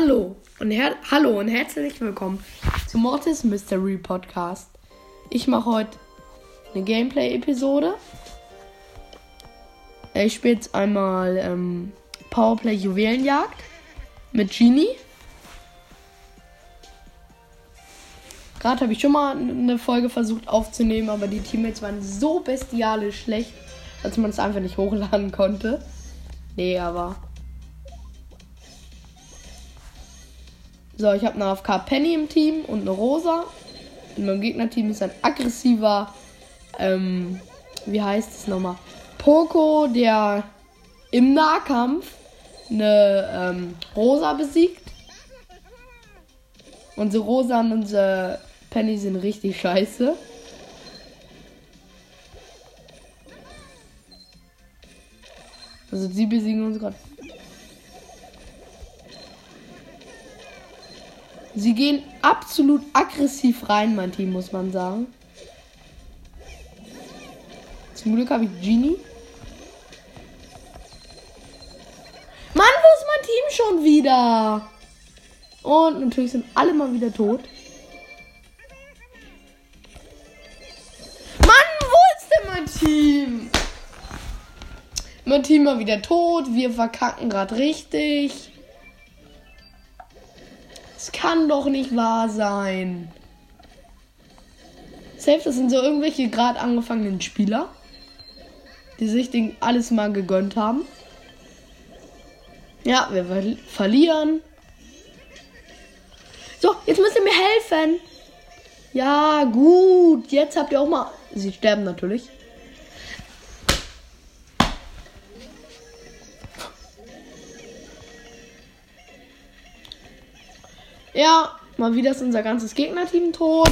Hallo und, Hallo und herzlich willkommen zum Mortis Mystery Podcast. Ich mache heute eine Gameplay-Episode. Ich spiele jetzt einmal ähm, Powerplay Juwelenjagd mit Genie. Gerade habe ich schon mal eine Folge versucht aufzunehmen, aber die Teammates waren so bestialisch schlecht, dass man es einfach nicht hochladen konnte. Nee, aber So, ich habe eine AFK Penny im Team und eine Rosa. In meinem Gegnerteam ist ein aggressiver, ähm, wie heißt es nochmal? Poco, der im Nahkampf eine ähm, Rosa besiegt. Unsere Rosa und unsere Penny sind richtig scheiße. Also sie besiegen uns gerade Sie gehen absolut aggressiv rein, mein Team, muss man sagen. Zum Glück habe ich Genie. Mann, wo ist mein Team schon wieder? Und natürlich sind alle mal wieder tot. Mann, wo ist denn mein Team? Mein Team mal wieder tot. Wir verkacken gerade richtig. Es kann doch nicht wahr sein. Safe, das sind so irgendwelche gerade angefangenen Spieler, die sich den alles mal gegönnt haben. Ja, wir ver verlieren. So, jetzt müsst ihr mir helfen. Ja, gut. Jetzt habt ihr auch mal. Sie sterben natürlich. Ja, mal wieder ist unser ganzes Gegnerteam tot.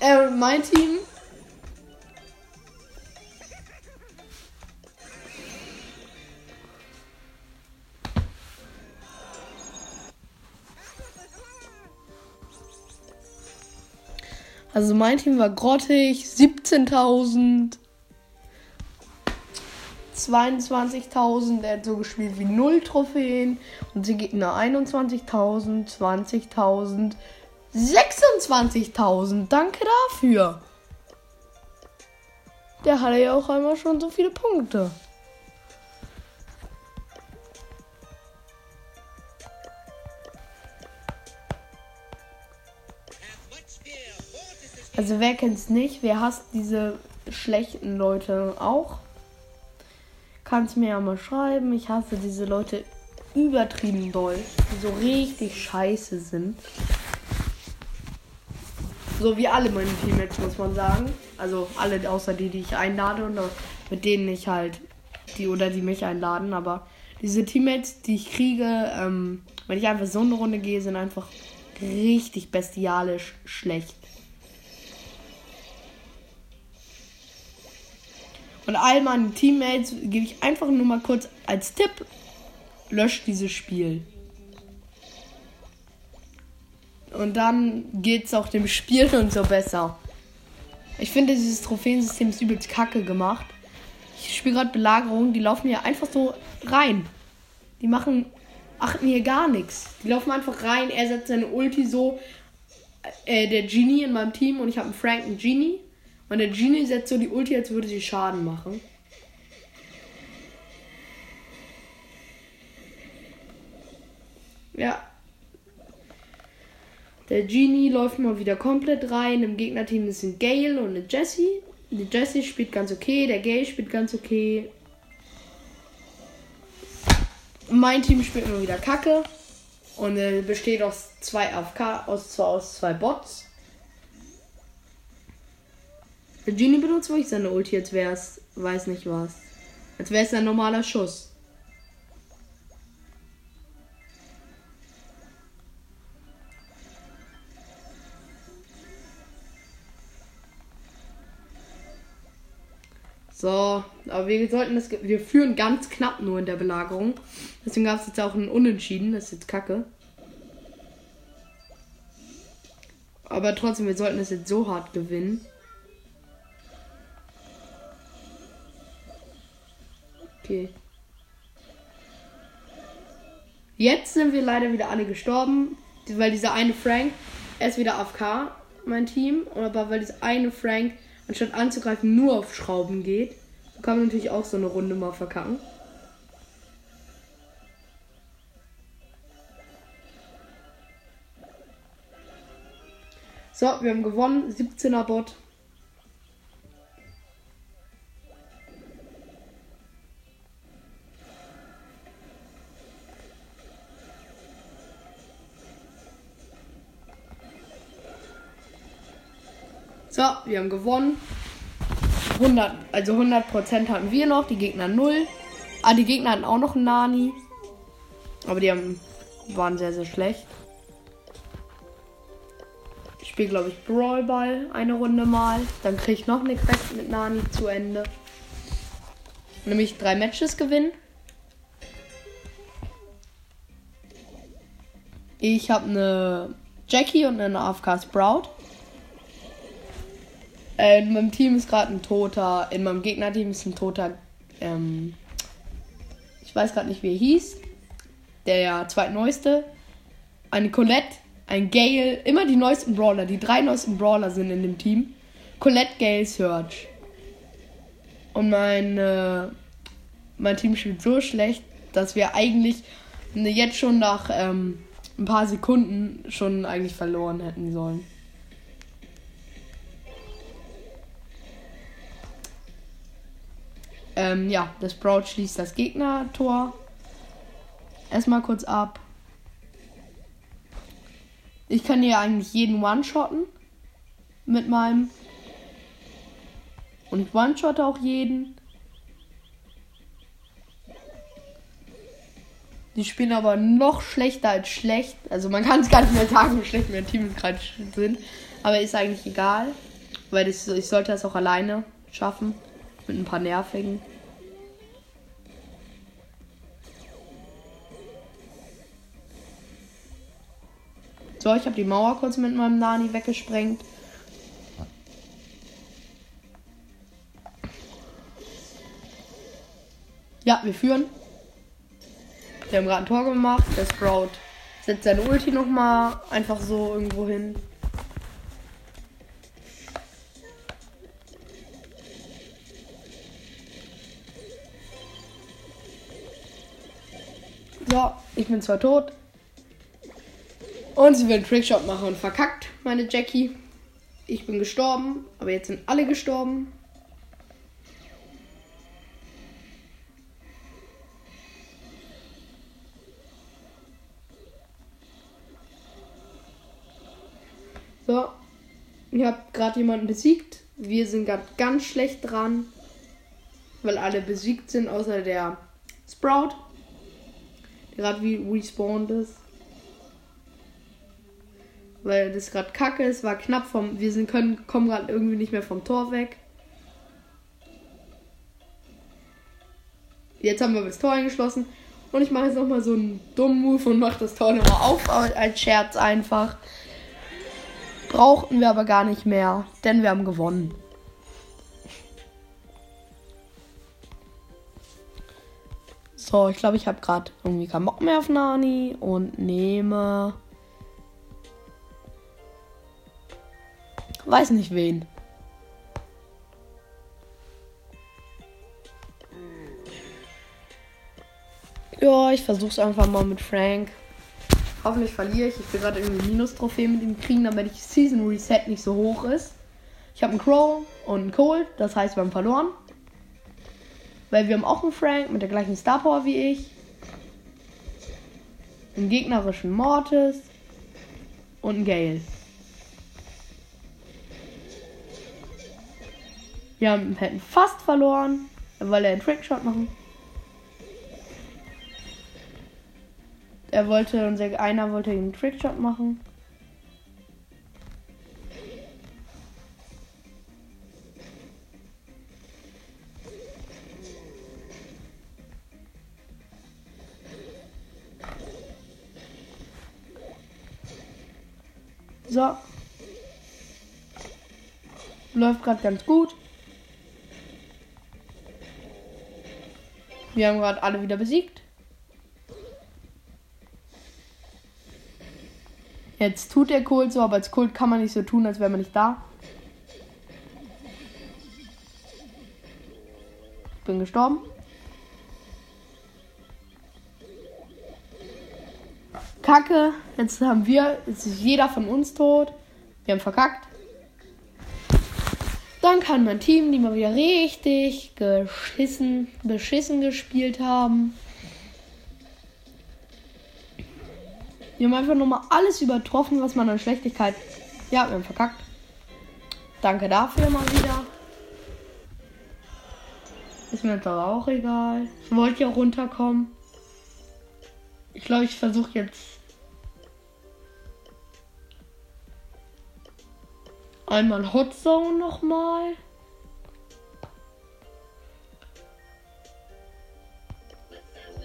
Äh, mein Team. Also mein Team war grottig, 17.000. 22.000. Er hat so gespielt wie 0 Trophäen. Und sie Gegner 21.000, 20.000, 26.000. Danke dafür. Der hatte ja auch einmal schon so viele Punkte. Also wer kennt's nicht? Wer hasst diese schlechten Leute auch? Kannst mir ja mal schreiben. Ich hasse diese Leute übertrieben doll, die so richtig scheiße sind. So wie alle meine Teammates, muss man sagen. Also alle außer die, die ich einlade und mit denen ich halt die oder die mich einladen. Aber diese Teammates, die ich kriege, ähm, wenn ich einfach so eine Runde gehe, sind einfach richtig bestialisch schlecht. Und all meinen Teammates gebe ich einfach nur mal kurz als Tipp: löscht dieses Spiel. Und dann geht es auch dem Spiel und so besser. Ich finde, dieses Trophäensystem ist übelst kacke gemacht. Ich spiele gerade Belagerung, die laufen hier einfach so rein. Die machen, achten hier gar nichts. Die laufen einfach rein, er setzt seine Ulti so, äh, der Genie in meinem Team und ich habe einen Frank und Genie. Und der Genie setzt so die Ulti, als würde sie Schaden machen. Ja. Der Genie läuft mal wieder komplett rein. Im Gegnerteam ist ein Gale und eine Jessie. Die Jessie spielt ganz okay, der Gale spielt ganz okay. Mein Team spielt nur wieder Kacke. Und äh, besteht aus zwei AFK, aus, aus zwei Bots. Genie benutzt wirklich seine Ulti, als wäre es, weiß nicht was. Als wäre es ein normaler Schuss. So, aber wir sollten das. Wir führen ganz knapp nur in der Belagerung. Deswegen gab es jetzt auch ein Unentschieden. Das ist jetzt kacke. Aber trotzdem, wir sollten es jetzt so hart gewinnen. Okay. Jetzt sind wir leider wieder alle gestorben, weil dieser eine Frank, er ist wieder AFK, mein Team. Aber weil dieser eine Frank, anstatt anzugreifen, nur auf Schrauben geht, kann man natürlich auch so eine Runde mal verkacken. So, wir haben gewonnen. 17er Bot. So, wir haben gewonnen. 100, also 100% hatten wir noch, die Gegner 0. Ah, die Gegner hatten auch noch einen Nani. Aber die haben, waren sehr, sehr schlecht. Ich spiele, glaube ich, Brawl Ball eine Runde mal. Dann kriege ich noch eine Quest mit Nani zu Ende. Nämlich drei Matches gewinnen. Ich habe eine Jackie und eine AFK Sprout. Äh, in meinem Team ist gerade ein toter, in meinem Gegnerteam ist ein toter, ähm, ich weiß gerade nicht, wie er hieß. Der zweitneueste. Eine Colette, ein Gale, immer die neuesten Brawler. Die drei neuesten Brawler sind in dem Team. Colette, Gale, Search. Und mein, äh, mein Team spielt so schlecht, dass wir eigentlich jetzt schon nach ähm, ein paar Sekunden schon eigentlich verloren hätten sollen. Ähm, ja, das Sprout schließt das Gegnertor. Erstmal kurz ab. Ich kann hier eigentlich jeden One-Shotten mit meinem. Und ich one-shot auch jeden. Die spielen aber noch schlechter als schlecht. Also man kann es gar nicht mehr sagen, wie schlecht meine Teams gerade sind. Aber ist eigentlich egal. Weil das, ich sollte das auch alleine schaffen. Mit ein paar nervigen. So, ich habe die Mauer kurz mit meinem Nani weggesprengt. Ja, wir führen. Wir haben gerade ein Tor gemacht. Der Sprout setzt seine Ulti nochmal einfach so irgendwo hin. So, ich bin zwar tot. Und sie will einen Trickshot machen und verkackt, meine Jackie. Ich bin gestorben, aber jetzt sind alle gestorben. So, ich habe gerade jemanden besiegt. Wir sind gerade ganz schlecht dran, weil alle besiegt sind, außer der Sprout gerade wie respawned ist. Weil das gerade kacke ist, war knapp vom. Wir sind können, kommen gerade irgendwie nicht mehr vom Tor weg. Jetzt haben wir das Tor eingeschlossen. Und ich mache jetzt nochmal so einen dummen Move und mache das Tor nochmal auf als Scherz einfach. Brauchten wir aber gar nicht mehr, denn wir haben gewonnen. So, ich glaube, ich habe gerade irgendwie keinen Bock mehr auf Nani und nehme. Weiß nicht wen. Ja, ich versuch's einfach mal mit Frank. Hoffentlich verliere ich. Ich will gerade irgendwie Minus-Trophäe mit ihm kriegen, damit ich Season Reset nicht so hoch ist. Ich habe einen Crow und einen Cold, das heißt, wir haben verloren. Weil wir haben auch einen Frank mit der gleichen Star Power wie ich. Einen gegnerischen Mortis. Und einen Gale. Wir haben, hätten fast verloren, weil er einen Trickshot machen. Er wollte, unser einer wollte einen Trickshot machen. So. Läuft gerade ganz gut. Wir haben gerade alle wieder besiegt. Jetzt tut der Kult so, aber als Kult kann man nicht so tun, als wäre man nicht da. Ich bin gestorben. Kacke. Jetzt haben wir, jetzt ist jeder von uns tot. Wir haben verkackt. Dann kann mein Team, die mal wieder richtig geschissen, beschissen gespielt haben. Wir haben einfach nochmal alles übertroffen, was man an Schlechtigkeit. Ja, wir haben verkackt. Danke dafür mal wieder. Ist mir jetzt aber auch egal. Ich wollte ja runterkommen. Ich glaube, ich versuche jetzt. Einmal Hot Zone nochmal.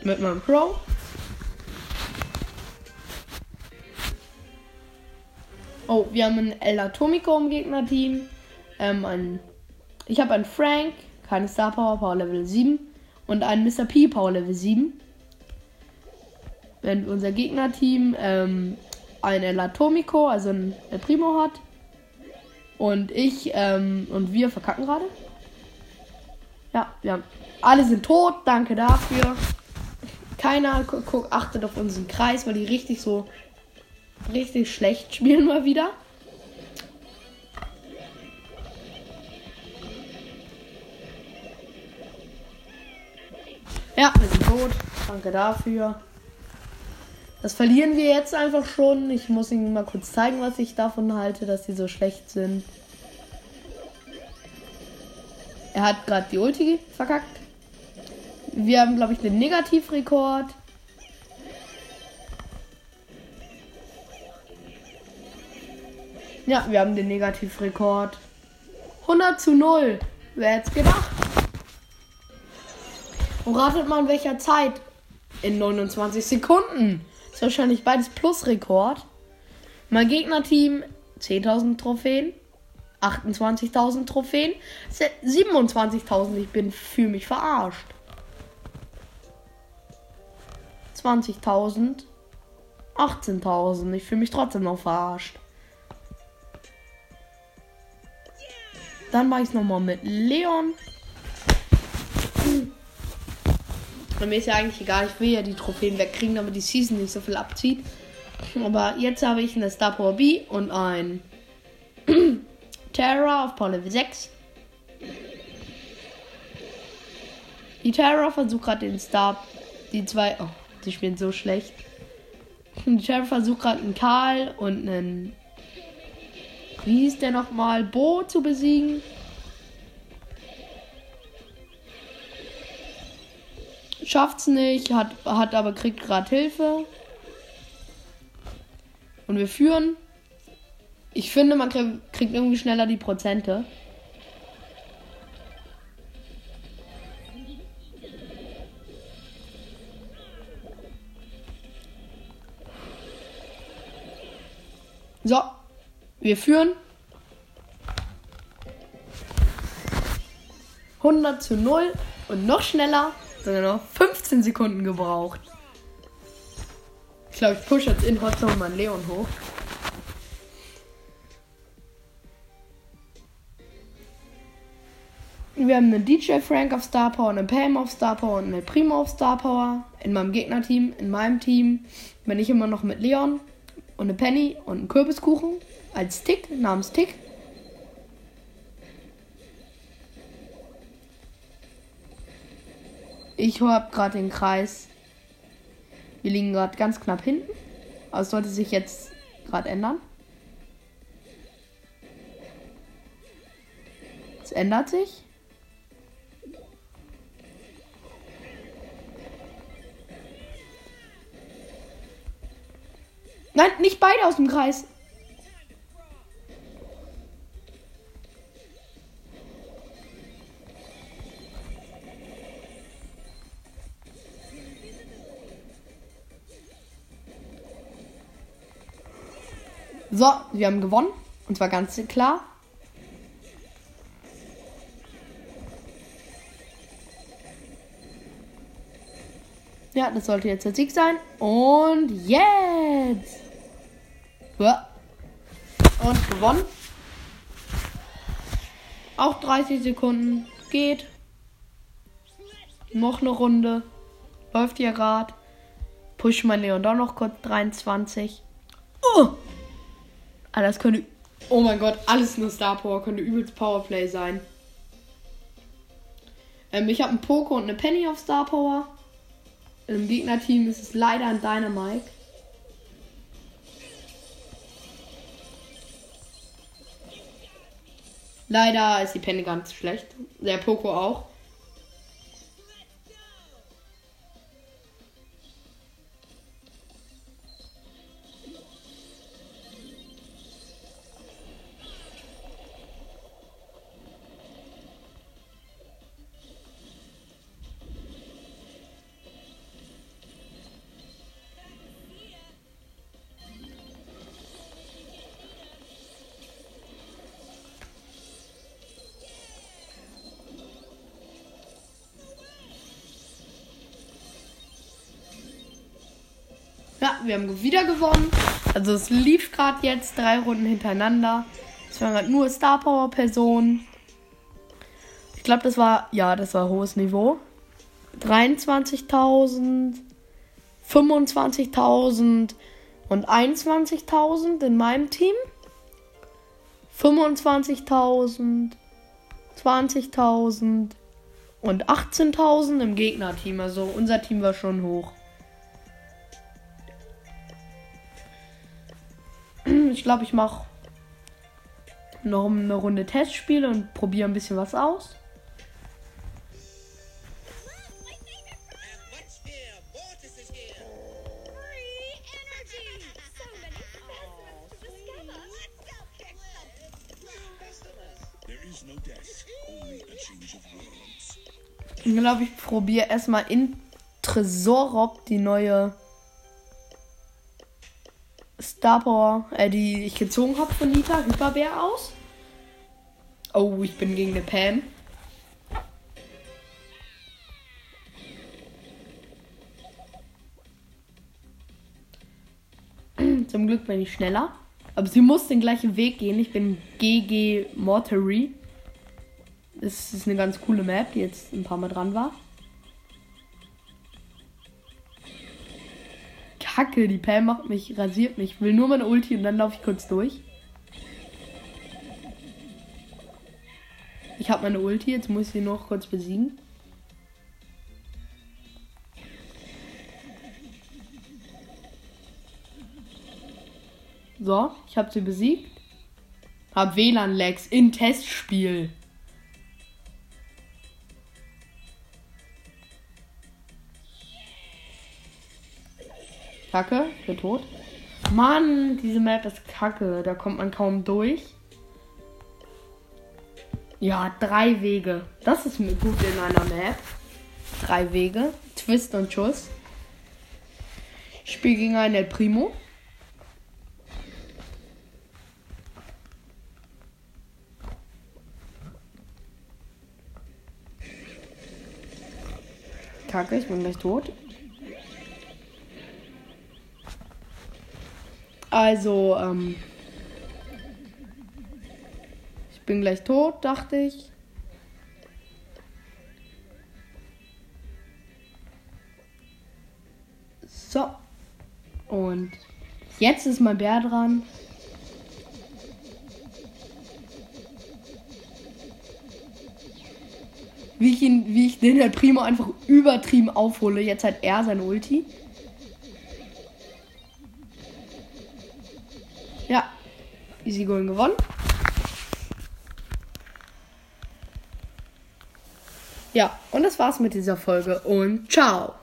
Mit meinem Pro. Oh, wir haben ein El Atomico im Gegnerteam. Ähm, ein, ich habe einen Frank, keine Star Power, Power Level 7. Und einen Mr. P, Power Level 7. Wenn unser Gegnerteam ähm, ein El Atomico, also ein El Primo hat. Und ich ähm, und wir verkacken gerade. Ja, wir haben. Alle sind tot, danke dafür. Keiner guck, achtet auf unseren Kreis, weil die richtig so richtig schlecht spielen mal wieder. Ja, wir sind tot. Danke dafür. Das verlieren wir jetzt einfach schon. Ich muss Ihnen mal kurz zeigen, was ich davon halte, dass sie so schlecht sind. Er hat gerade die Ulti verkackt. Wir haben, glaube ich, den Negativrekord. Ja, wir haben den Negativrekord. 100 zu 0. Wer hätte es gedacht? Und ratet mal in welcher Zeit? In 29 Sekunden. Ist wahrscheinlich beides Plusrekord. Mein Gegnerteam 10.000 Trophäen. 28.000 Trophäen. 27.000. Ich bin für mich verarscht. 20.000. 18.000. Ich fühle mich trotzdem noch verarscht. Dann mache ich es nochmal mit Leon. Und mir ist ja eigentlich egal, ich will ja die Trophäen wegkriegen, damit die Season nicht so viel abzieht. Aber jetzt habe ich eine Star Power B und ein Terra auf Power Level 6. Die Terra versucht gerade den Star. Die zwei. Oh, die spielen so schlecht. Die Terra versucht gerade einen Karl und einen wie hieß der nochmal, Bo zu besiegen. Schafft's nicht, hat, hat aber kriegt gerade Hilfe. Und wir führen. Ich finde, man krieg, kriegt irgendwie schneller die Prozente. So, wir führen. 100 zu 0 und noch schneller, sogar noch 15 Sekunden gebraucht. Ich glaube, ich push jetzt in Hotzone meinen Leon hoch. Wir haben einen DJ Frank auf Star Power, einen Pam auf Star Power und einen Primo auf Star Power. In meinem Gegnerteam, in meinem Team bin ich immer noch mit Leon und eine Penny und einen Kürbiskuchen als Tick namens Tick. Ich habe gerade den Kreis. Wir liegen gerade ganz knapp hinten. Aber es sollte sich jetzt gerade ändern. Es ändert sich. Nein, nicht beide aus dem Kreis. So, wir haben gewonnen. Und zwar ganz klar. Ja, das sollte jetzt der Sieg sein. Und jetzt. Und gewonnen. Auch 30 Sekunden. Geht. Noch eine Runde. Läuft hier gerade. Push mein Leon doch noch kurz 23. Oh! Ah, das könnte. Oh mein Gott, alles nur Star Power. Könnte übelst Powerplay sein. Ähm, ich habe einen Poco und eine Penny auf Star Power. Im Gegnerteam ist es leider ein Dynamite. Leider ist die Penny ganz schlecht. Der Poco auch. Ja, wir haben wieder gewonnen. Also es lief gerade jetzt drei Runden hintereinander. Es waren gerade nur Star Power Personen. Ich glaube, das war, ja, das war hohes Niveau. 23.000, 25.000 und 21.000 in meinem Team. 25.000, 20.000 und 18.000 im Gegnerteam. Also unser Team war schon hoch. Ich glaube, ich mache noch eine Runde Testspiele und probiere ein bisschen was aus. Ich glaube, ich probiere erstmal in Tresorop die neue Star Power, äh, die ich gezogen habe von Nita, Hyperbär aus. Oh, ich bin gegen eine Pam. Zum Glück bin ich schneller. Aber sie muss den gleichen Weg gehen. Ich bin GG Mortary. Das ist eine ganz coole Map, die jetzt ein paar Mal dran war. Kacke, die Pam macht mich, rasiert mich. Ich will nur meine Ulti und dann laufe ich kurz durch. Ich habe meine Ulti, jetzt muss ich sie noch kurz besiegen. So, ich habe sie besiegt. Hab WLAN-Lags in Testspiel. Kacke, ich bin tot. Mann, diese Map ist kacke. Da kommt man kaum durch. Ja, drei Wege. Das ist mir gut in einer Map. Drei Wege. Twist und Schuss. Ich spiele gegen einen El Primo. Kacke, ich bin gleich tot. Also, ähm. Ich bin gleich tot, dachte ich. So. Und jetzt ist mein Bär dran. Wie ich, ihn, wie ich den der Primo einfach übertrieben aufhole. Jetzt hat er sein Ulti. Easy Going gewonnen. Ja, und das war's mit dieser Folge und ciao.